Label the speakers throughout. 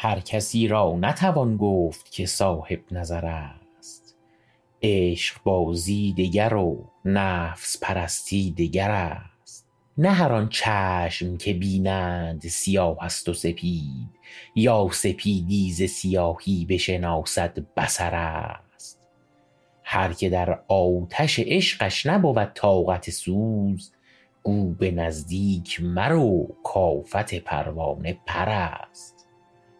Speaker 1: هر کسی را نتوان گفت که صاحب نظر است. عشق بازی دگر و نفس پرستی دگر است. نه هر آن چشم که بینند سیاه است و سپید یا سپیدی ز سیاهی بشناسد بصر است. هر که در آتش عشقش نبود طاقت سوز گو به نزدیک مرو کآفت پروانه پر است.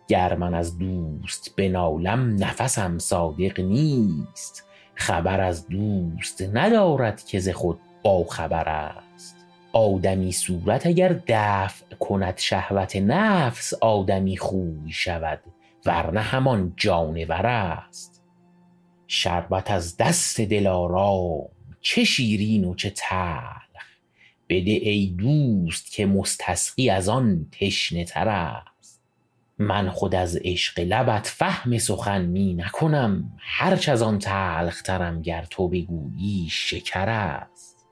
Speaker 1: گر من از دوست بنالم نفسم صادق نیست. خبر از دوست ندارد که ز خود باخبر است. آدمی صورت اگر دفع کند شهوت نفس آدمی خوی شود ور نه همان جانور است. شربت از دست دلارام چه شیرین و چه تلخ. بده ای دوست که مستسقی از آن تشنه تر است. من خود از عشق لبت فهم سخن می نکنم. هرچ از آن تلخ ترم گر تو بگویی شکر است.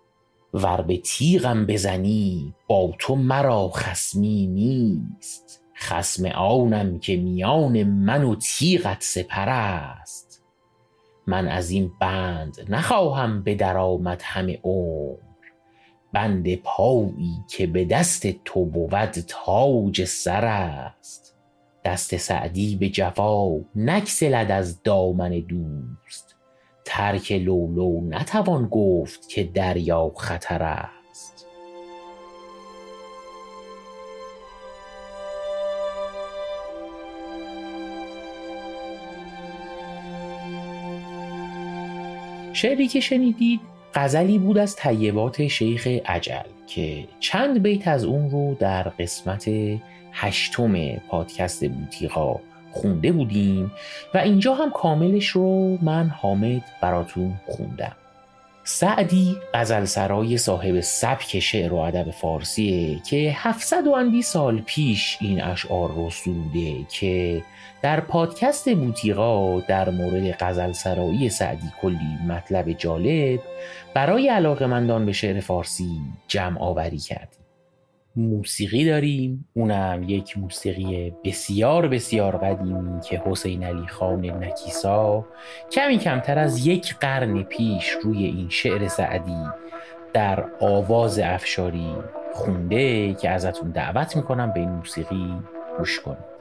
Speaker 1: ور به تیغم بزنی با تو مرا خصمی نیست. خصم آنم که میان من و تیغت سپر است. من از این بند نخواهم به در آمد همه عمر. بند پایی که به دست تو بود تاج سر است. دست سعدی به جفا نگسلد از دامن دوست. ترک لؤلؤ نتوان گفت که دریا خطر است. شعری که شنیدید غزلی بود از طیبات شیخ عجل که چند بیت از اون رو در قسمت هشتم پادکست بوتیقا خونده بودیم و اینجا هم کاملش رو من حامد براتون خوندم. سعدی غزلسرای صاحب سبک شعر و ادب فارسیه که 700 و اندی سال پیش این اشعار رو سروده که در پادکست بوتیقا در مورد غزلسرایی سعدی کلی مطلب جالب برای علاقمندان به شعر فارسی جمع آوری کردیم. موسیقی داریم. اونم یک موسیقی بسیار بسیار قدیمی که حسین علی خان نکیسا کمی کمتر از یک قرن پیش روی این شعر سعدی در آواز افشاری خونده که ازتون دعوت می‌کنم به این موسیقی گوش کنید.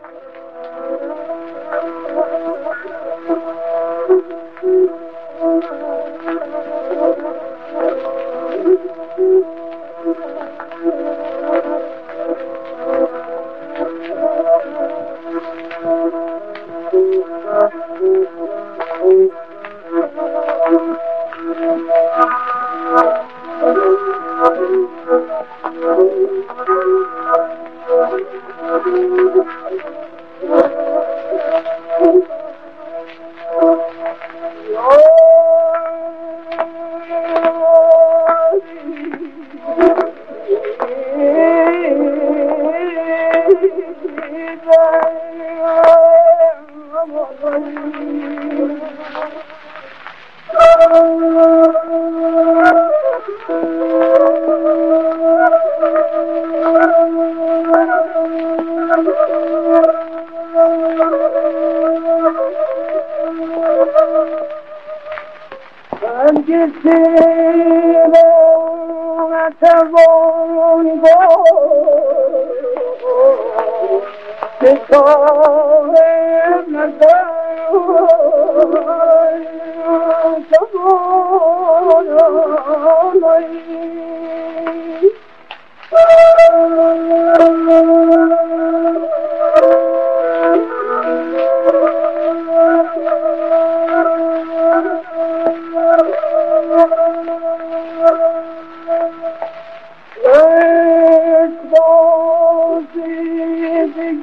Speaker 2: جي جي نتوان گفت به کار مدن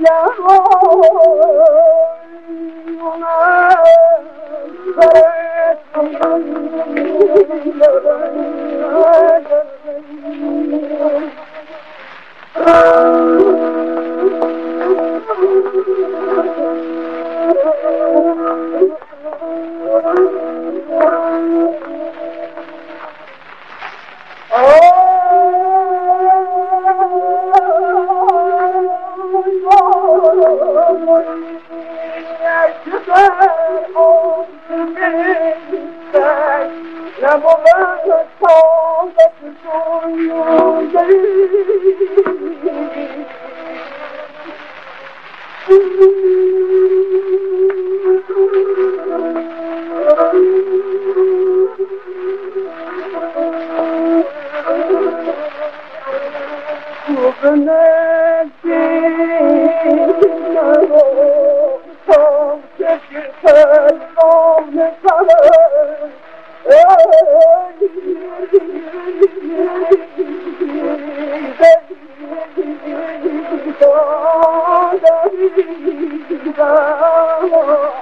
Speaker 2: Oh, نبود طاقت 또 너를 믿어